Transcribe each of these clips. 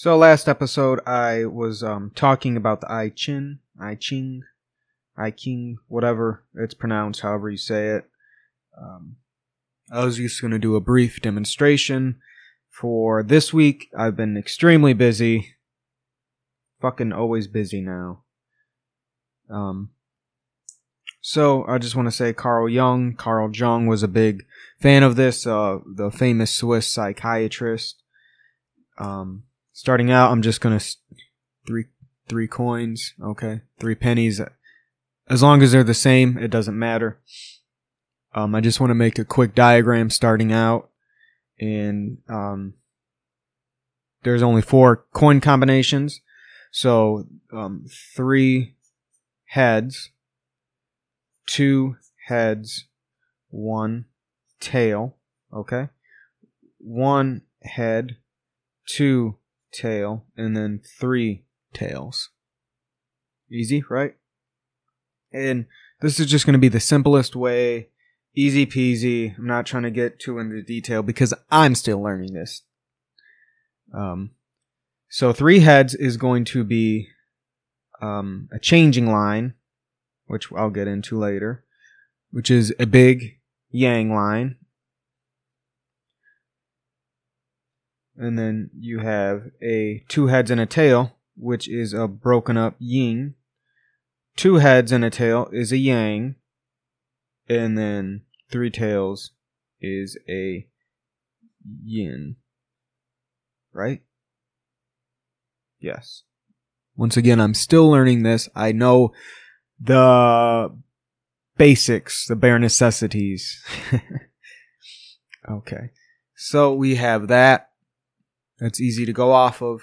So last episode, I was um, talking about the I Chin, I Ching, I King, whatever it's pronounced, however you say it. Um, I was just going to do a brief demonstration for this week. I've been extremely busy, fucking always busy now. Um, so I just want to say Carl Jung, Carl Jung was a big fan of this, uh, the famous Swiss psychiatrist. Um, starting out, I'm just gonna three three coins, okay, three pennies. As long as they're the same, it doesn't matter. Um, I just want to make a quick diagram starting out, and um, there's only four coin combinations, so um, three heads, two heads, one tail, okay, one head, two tail, and then three tails. Easy, right? And this is just going to be the simplest way, easy peasy. I'm not trying to get too into detail because I'm still learning this. Um, so three heads is going to be um, a changing line, which I'll get into later, which is a big yang line, and then you have a two heads and a tail, which is a broken up yin. Two heads and a tail is a yang, and then three tails is a yin. Right? Yes. Once again, I'm still learning this. I know the basics, the bare necessities. okay. So we have that. That's easy to go off of.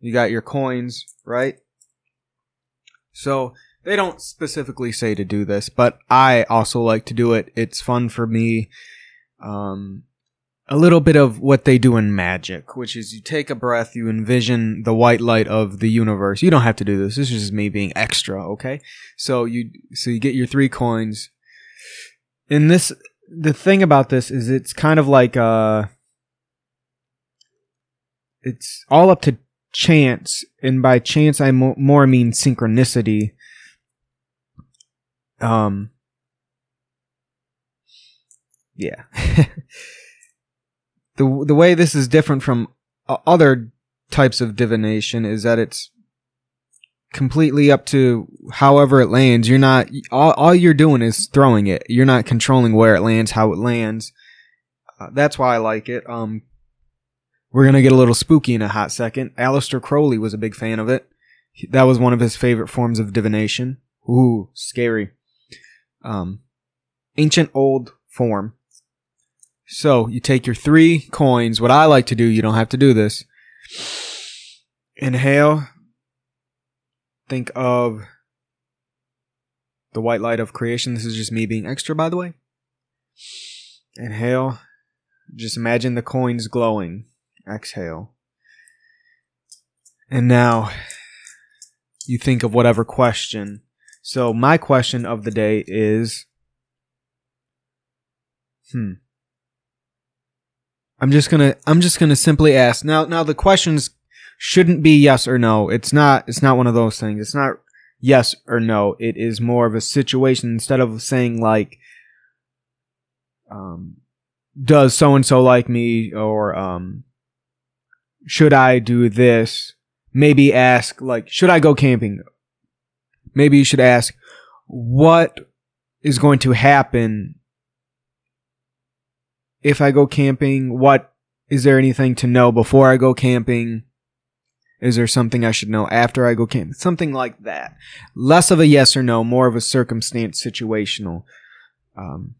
You got your coins, right? So they don't specifically say to do this, but I also like to do it. It's fun for me. Um, a little bit of what they do in magic, which is you take a breath, you envision the white light of the universe. You don't have to do this. This is just me being extra, okay? So you so you get your three coins. In this the thing about this is it's kind of like uh it's all up to chance, and by chance I mo- more mean synchronicity. Um, yeah. the the way this is different from other types of divination is that it's completely up to however it lands. You're not all, all you're doing is throwing it. You're not controlling where it lands, how it lands. Uh, that's why I like it. Um, we're going to get a little spooky in a hot second. Aleister Crowley was a big fan of it. That was one of his favorite forms of divination. Ooh, scary. Um, ancient old form. So you take your three coins. What I like to do, you don't have to do this. Inhale. Think of the white light of creation. This is just me being extra, by the way. Inhale. Just imagine the coins glowing. Exhale. And now you think of whatever question. So my question of the day is hmm I'm just going to I'm just going to simply ask. Now now the questions shouldn't be yes or no. It's not it's not one of those things. It's not yes or no. It is more of a situation instead of saying like um does so and so like me or um should I do this? Maybe ask, like, should I go camping? Maybe you should ask, what is going to happen if I go camping? What is there anything to know before I go camping? Is there something I should know after I go camping? Something like that. Less of a yes or no, more of a circumstance situational. Um,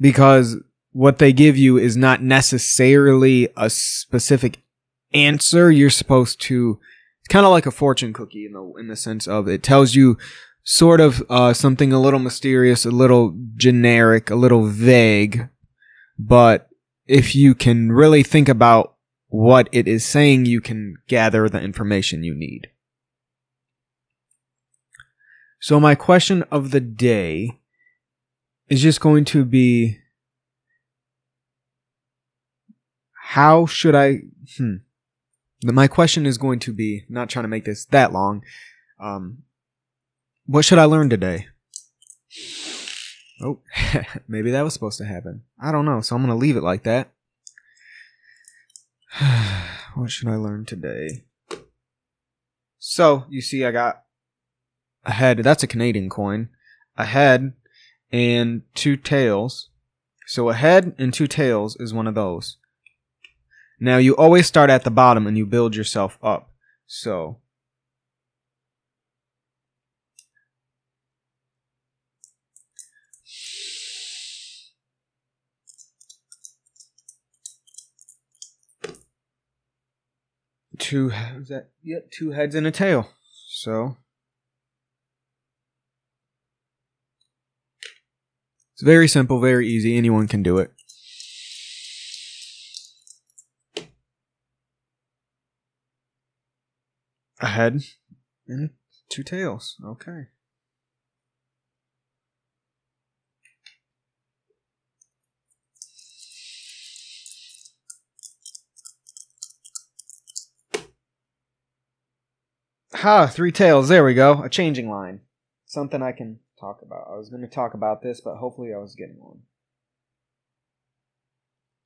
because what they give you is not necessarily a specific answer. You're supposed to, it's kind of like a fortune cookie in the, in the sense of it tells you sort of uh, something a little mysterious, a little generic, a little vague. But if you can really think about what it is saying, you can gather the information you need. So my question of the day is just going to be how should I? Hmm. my question is going to be not trying to make this that long. Um, what should I learn today? Oh, maybe that was supposed to happen. I don't know, so I'm going to leave it like that. what should I learn today? So, you see, I got a head. That's a Canadian coin. A head and two tails. So, a head and two tails is one of those. Now, you always start at the bottom and you build yourself up. So, two is that yeah two heads and a tail. So it's very simple very easy. Anyone can do it a head and mm-hmm. two tails okay Ha, three tails. There we go. A changing line. Something I can talk about. I was going to talk about this, but hopefully I was getting one.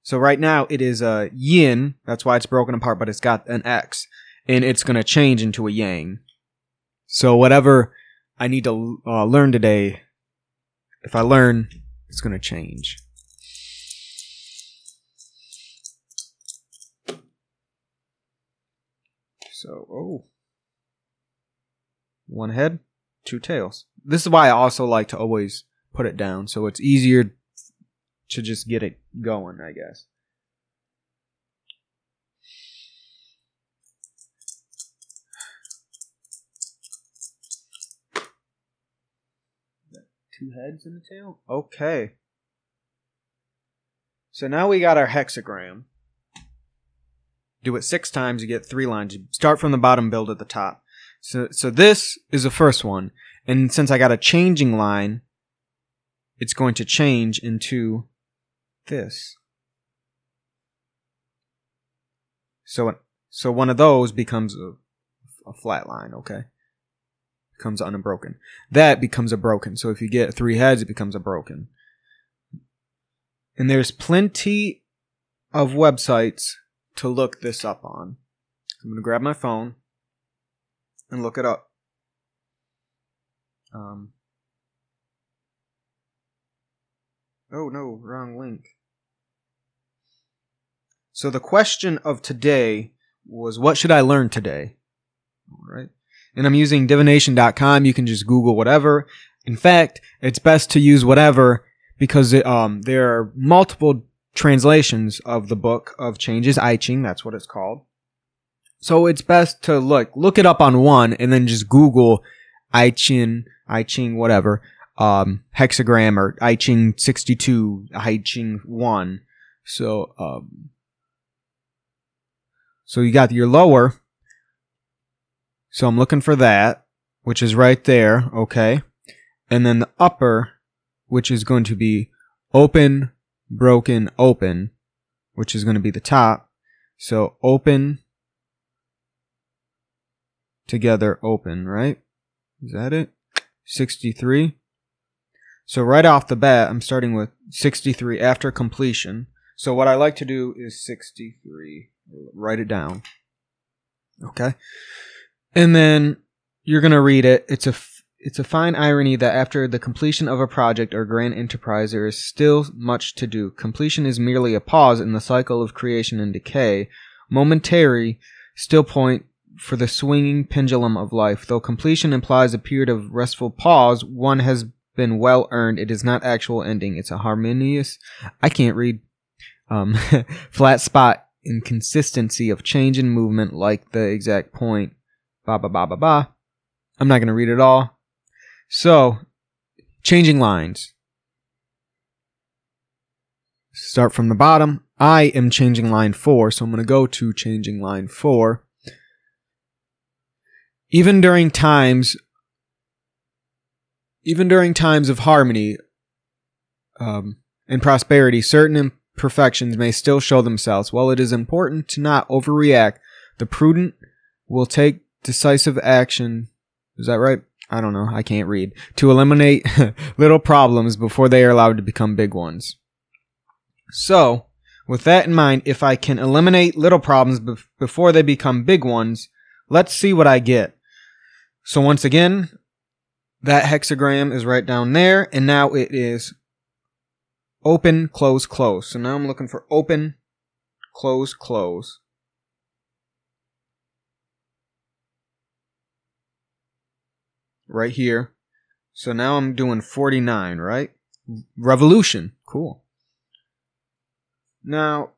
So right now it is a yin. That's why it's broken apart, but it's got an X. And it's going to change into a yang. So whatever I need to uh, learn today, if I learn, it's going to change. So, oh one head, two tails. This is why I also like to always put it down so it's easier to just get it going, I guess. Two heads and a tail? Okay. So now we got our hexagram. Do it six times, you get three lines. You start from the bottom, build at the top. So, so this is the first one. And since I got a changing line, it's going to change into this. So, so one of those becomes a, a flat line, okay? Becomes unbroken. That becomes a broken. So if you get three heads, it becomes a broken. And there's plenty of websites to look this up on. I'm going to grab my phone and look it up. Um. Oh no, wrong link. So the question of today was what should I learn today? All right. And I'm using divination.com. You can just Google whatever. In fact, it's best to use whatever because it, um, there are multiple translations of the book of changes, I Ching, that's what it's called. So it's best to look look it up on one and then just Google I Ching, I Ching, whatever, um, hexagram or I Ching 62, I Ching 1. So, um, so you got your lower. So I'm looking for that, which is right there. Okay. And then the upper, which is going to be open, broken, open, which is going to be the top. So open, together open, right? Is that it? 63. So right off the bat, I'm starting with 63 after completion. So what I like to do is 63. Write it down. Okay. And then you're going to read it. It's a it's a fine irony that after the completion of a project or grand enterprise, there is still much to do. Completion is merely a pause in the cycle of creation and decay. Momentary still point for the swinging pendulum of life. Though completion implies a period of restful pause, one has been well earned. It is not actual ending. It's a harmonious, I can't read, um, flat spot in consistency of change and movement like the exact point. Ba ba ba ba ba. I'm not going to read it all. So, changing lines. Start from the bottom. I am changing line 4, so I'm going to go to changing line 4 even during times even during times of harmony um, and prosperity, certain imperfections may still show themselves. While it is important to not overreact The prudent will take decisive action. Is that right? I don't know. I can't read. To eliminate little problems before they are allowed to become big ones. So, with that in mind, if I can eliminate little problems bef- before they become big ones, let's see what I get. So once again, that hexagram is right down there, and now it is open, close, close. So now I'm looking for open, close, close. Right here. So now I'm doing 49, right? Revolution. Cool. Now,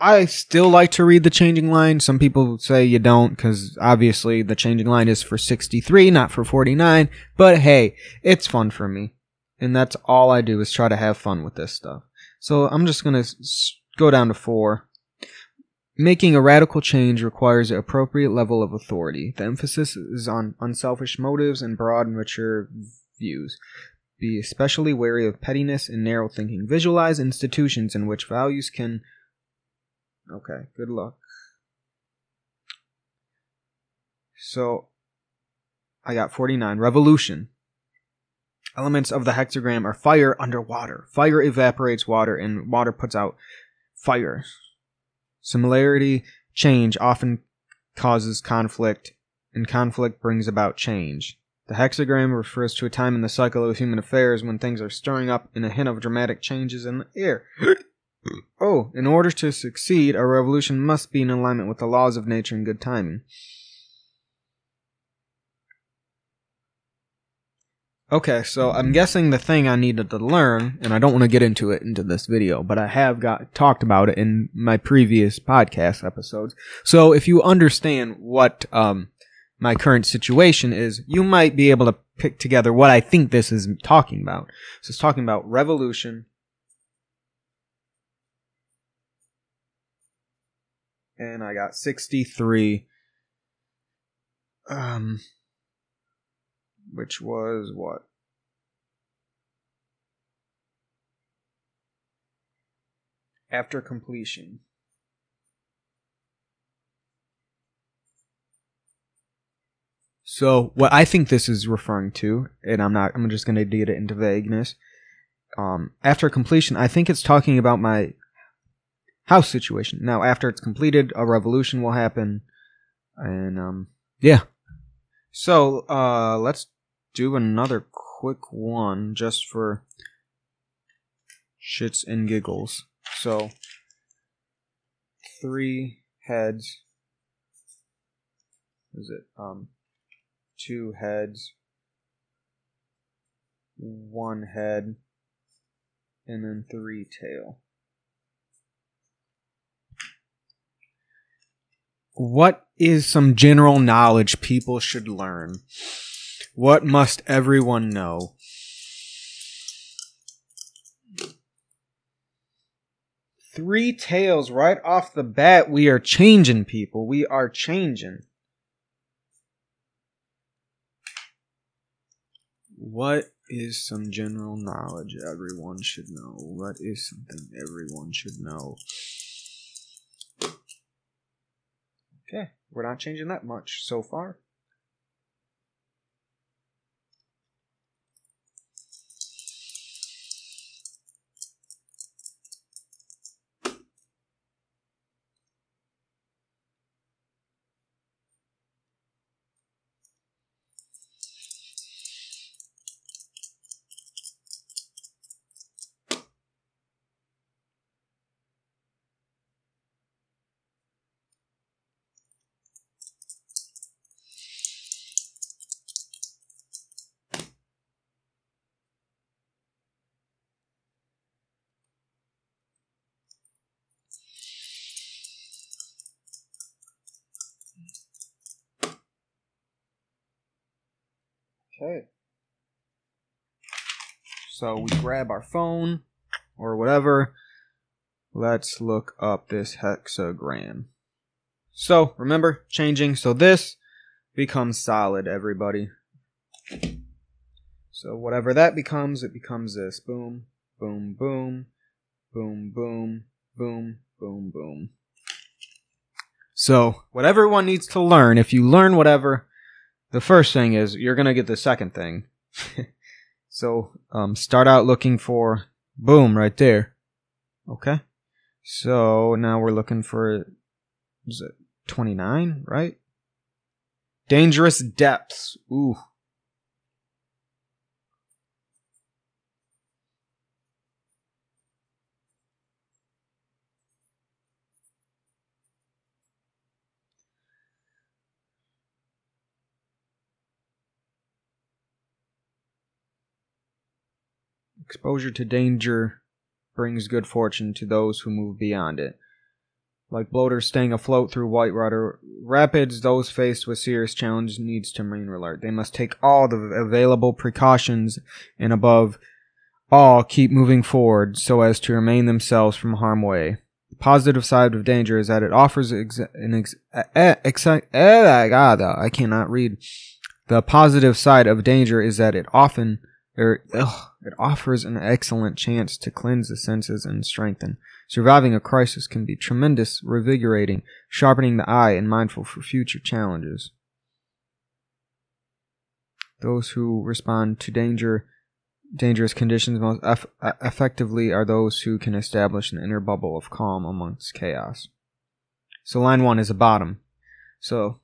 I still like to read the changing line. Some people say you don't because obviously the changing line is for 63, not for 49. But hey, it's fun for me. And that's all I do is try to have fun with this stuff. So I'm just going to go down to 4. Making a radical change requires an appropriate level of authority. The emphasis is on unselfish motives and broad and mature views. Be especially wary of pettiness and narrow thinking. Visualize institutions in which values can. Okay, good luck. So, I got 49. Revolution. Elements of the hexagram are fire underwater. Fire evaporates water, and water puts out fire. Similarity, change often causes conflict, and conflict brings about change. The hexagram refers to a time in the cycle of human affairs when things are stirring up in a hint of dramatic changes in the air. oh, in order to succeed, a revolution must be in alignment with the laws of nature and good timing. Okay, so I'm guessing the thing I needed to learn, and I don't want to get into it into this video, but I have got talked about it in my previous podcast episodes. So if you understand what um, my current situation is, you might be able to pick together what I think this is talking about. So it's talking about revolution. And I got 63. Um, which was what? After completion. So what I think this is referring to, and I'm not, I'm just going to get it into vagueness. Um, after completion, I think it's talking about my house situation. Now, after it's completed, a revolution will happen, and um, yeah. So uh, let's do another quick one just for shits and giggles. So three heads. Is it um? two heads, one head, and then three tail. What is some general knowledge people should learn? What must everyone know? Three tails right off the bat. We are changing people. We are changing. What is some general knowledge everyone should know? What is something everyone should know? Okay, we're not changing that much so far. Okay. So we grab our phone or whatever. Let's look up this hexagram. So remember, changing. So this becomes solid, everybody. So whatever that becomes, it becomes this. Boom, boom, boom, boom, boom, boom, boom, boom. So, what everyone needs to learn, if you learn whatever, the first thing is you're going to get the second thing. so, um, start out looking for, boom, right there. Okay. So, now we're looking for, is it 29, right? Dangerous depths. Ooh. Exposure to danger brings good fortune to those who move beyond it. Like bloaters staying afloat through whitewater rapids, those faced with serious challenge needs to remain alert. They must take all the available precautions and above all keep moving forward so as to remain themselves from harm way. The positive side of danger is that it offers ex- an ex- eh, ex- eh, I cannot read. The positive side of danger is that it often or ugh, it offers an excellent chance to cleanse the senses and strengthen. Surviving a crisis can be tremendous, revigorating, sharpening the eye, and mindful for future challenges. Those who respond to danger, dangerous conditions most eff- effectively are those who can establish an inner bubble of calm amongst chaos. So line one is a bottom. So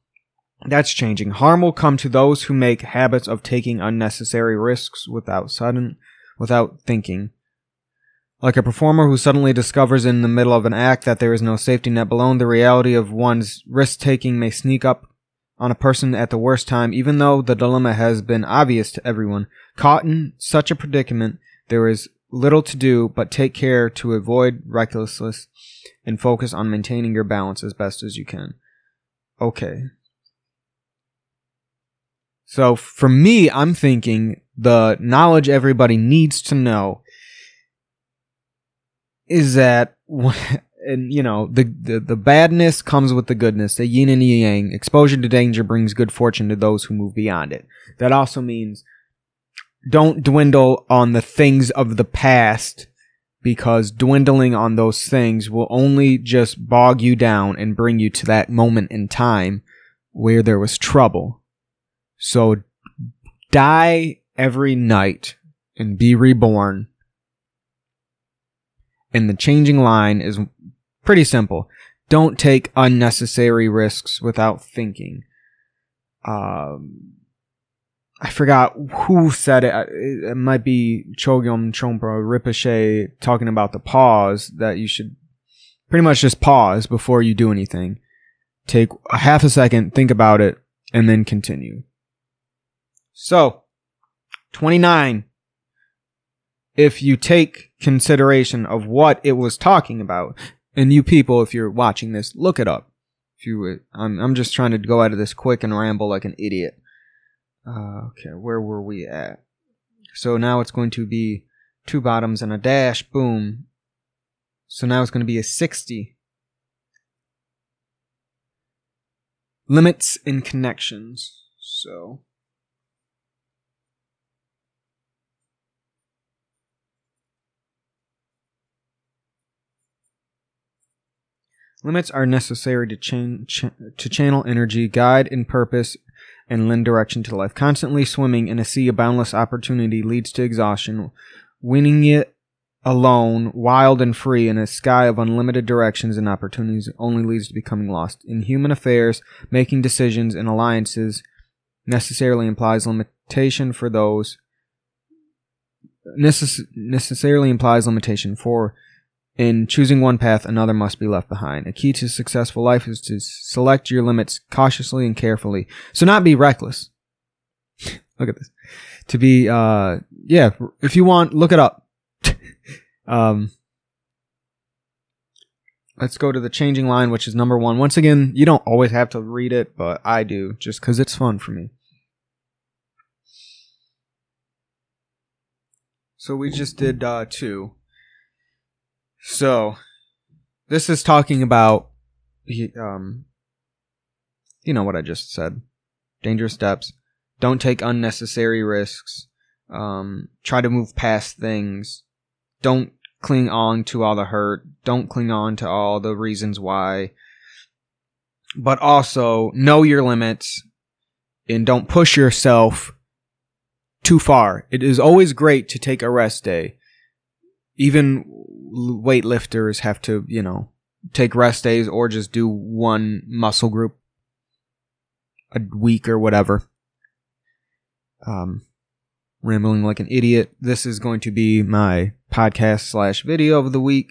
that's changing. Harm will come to those who make habits of taking unnecessary risks without sudden, without thinking. Like a performer who suddenly discovers in the middle of an act that there is no safety net below, the reality of one's risk taking may sneak up on a person at the worst time, even though the dilemma has been obvious to everyone. Caught in such a predicament, there is little to do but take care to avoid recklessness and focus on maintaining your balance as best as you can. Okay, so for me, I'm thinking the knowledge everybody needs to know is that and you know the, the the badness comes with the goodness. The yin and yang. Exposure to danger brings good fortune to those who move beyond it. That also means don't dwindle on the things of the past because dwindling on those things will only just bog you down and bring you to that moment in time where there was trouble so die every night and be reborn. And the changing line is pretty simple. Don't take unnecessary risks without thinking. Um, I forgot who said it. It might be Chogyam Trungpa Rinpoche talking about the pause that you should pretty much just pause before you do anything. Take a half a second, think about it, and then continue. So, 29. If you take consideration of what it was talking about, and you people, if you're watching this, look it up. If you, I'm, I'm just trying to go out of this quick and ramble like an idiot. Uh, okay, where were we at? So now it's going to be two bottoms and a dash, boom. So now it's going to be a 60. Limits and connections. So Limits are necessary to, ch- to channel energy, guide in purpose, and lend direction to life. Constantly swimming in a sea of boundless opportunity leads to exhaustion. Winning it alone, wild and free in a sky of unlimited directions and opportunities only leads to becoming lost. In human affairs, making decisions and alliances necessarily implies limitation for those necess- necessarily implies limitation for in choosing one path, another must be left behind. A key to successful life is to select your limits cautiously and carefully. So not be reckless. look at this. To be, uh, yeah, if you want, look it up. um, let's go to the changing line, which is number one. Once again, you don't always have to read it, but I do just because it's fun for me. So we just did uh, two. So, this is talking about, um, you know what I just said. Dangerous steps. Don't take unnecessary risks. Um, try to move past things. Don't cling on to all the hurt. Don't cling on to all the reasons why. but also know your limits and don't push yourself too far. It is always great to take a rest day. Even weightlifters have to, you know, take rest days or just do one muscle group a week or whatever. Um, rambling like an idiot. This is going to be my podcast slash video of the week.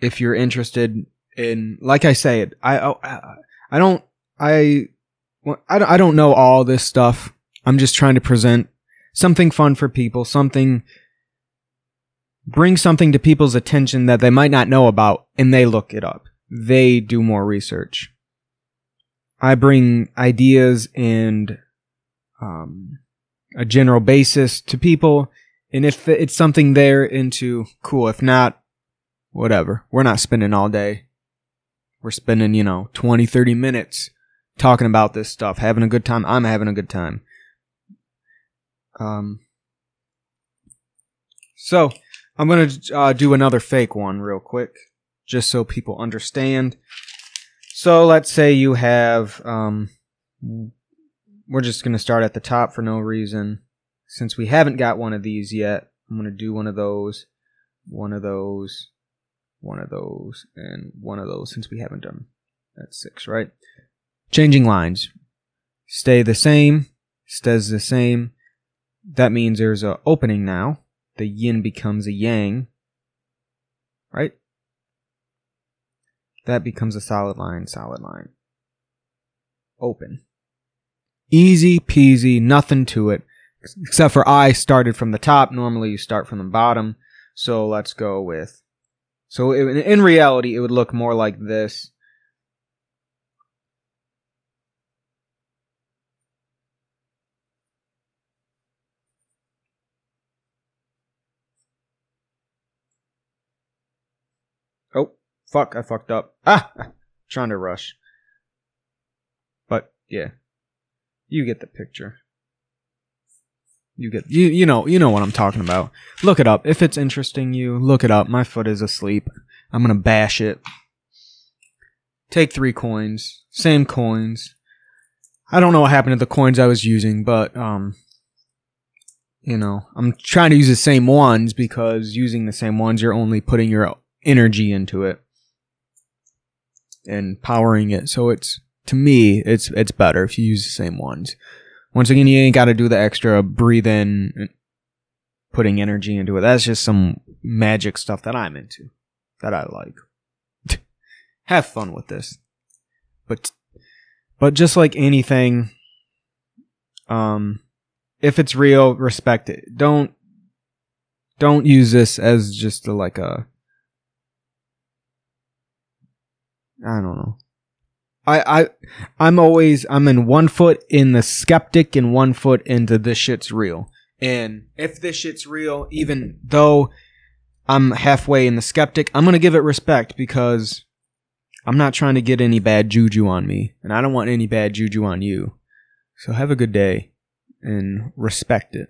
If you're interested in, like I say, I, I, I don't, I, I don't know all this stuff. I'm just trying to present something fun for people, something, bring something to people's attention that they might not know about and they look it up. They do more research. I bring ideas and, um, a general basis to people. And if it's something they're into, cool. If not, whatever. We're not spending all day. We're spending, you know, 20, 30 minutes talking about this stuff, having a good time. I'm having a good time. Um, so I'm to uh, do another fake one real quick, just so people understand. So let's say you have, um, we're just to start at the top for no reason. Since we haven't got one of these yet, I'm to do one of those, one of those, one of those, and one of those since we haven't done. That's six, right? Changing lines. Stay the same, stays the same. That means there's a opening now. The yin becomes a yang. Right? That becomes a solid line, solid line. Open. Easy peasy, nothing to it. Except for I started from the top. Normally you start from the bottom. So let's go with. So in reality, it would look more like this. Oh, fuck, I fucked up. Ah! Trying to rush. But, yeah. You get the picture. You get you you know you know what I'm talking about. Look it up if it's interesting you. Look it up. My foot is asleep. I'm gonna bash it. Take three coins, same coins. I don't know what happened to the coins I was using, but um, you know, I'm trying to use the same ones because using the same ones, you're only putting your energy into it and powering it. So it's to me, it's it's better if you use the same ones. Once again, you ain't got to do the extra breathe in, putting energy into it. That's just some magic stuff that I'm into, that I like. Have fun with this, but but just like anything, um, if it's real, respect it. Don't don't use this as just a, like a I don't know. I, I I'm always I'm in one foot in the skeptic and one foot into this shit's real. And if this shit's real, even though I'm halfway in the skeptic, I'm gonna give it respect because I'm not trying to get any bad juju on me, and I don't want any bad juju on you. So have a good day and respect it.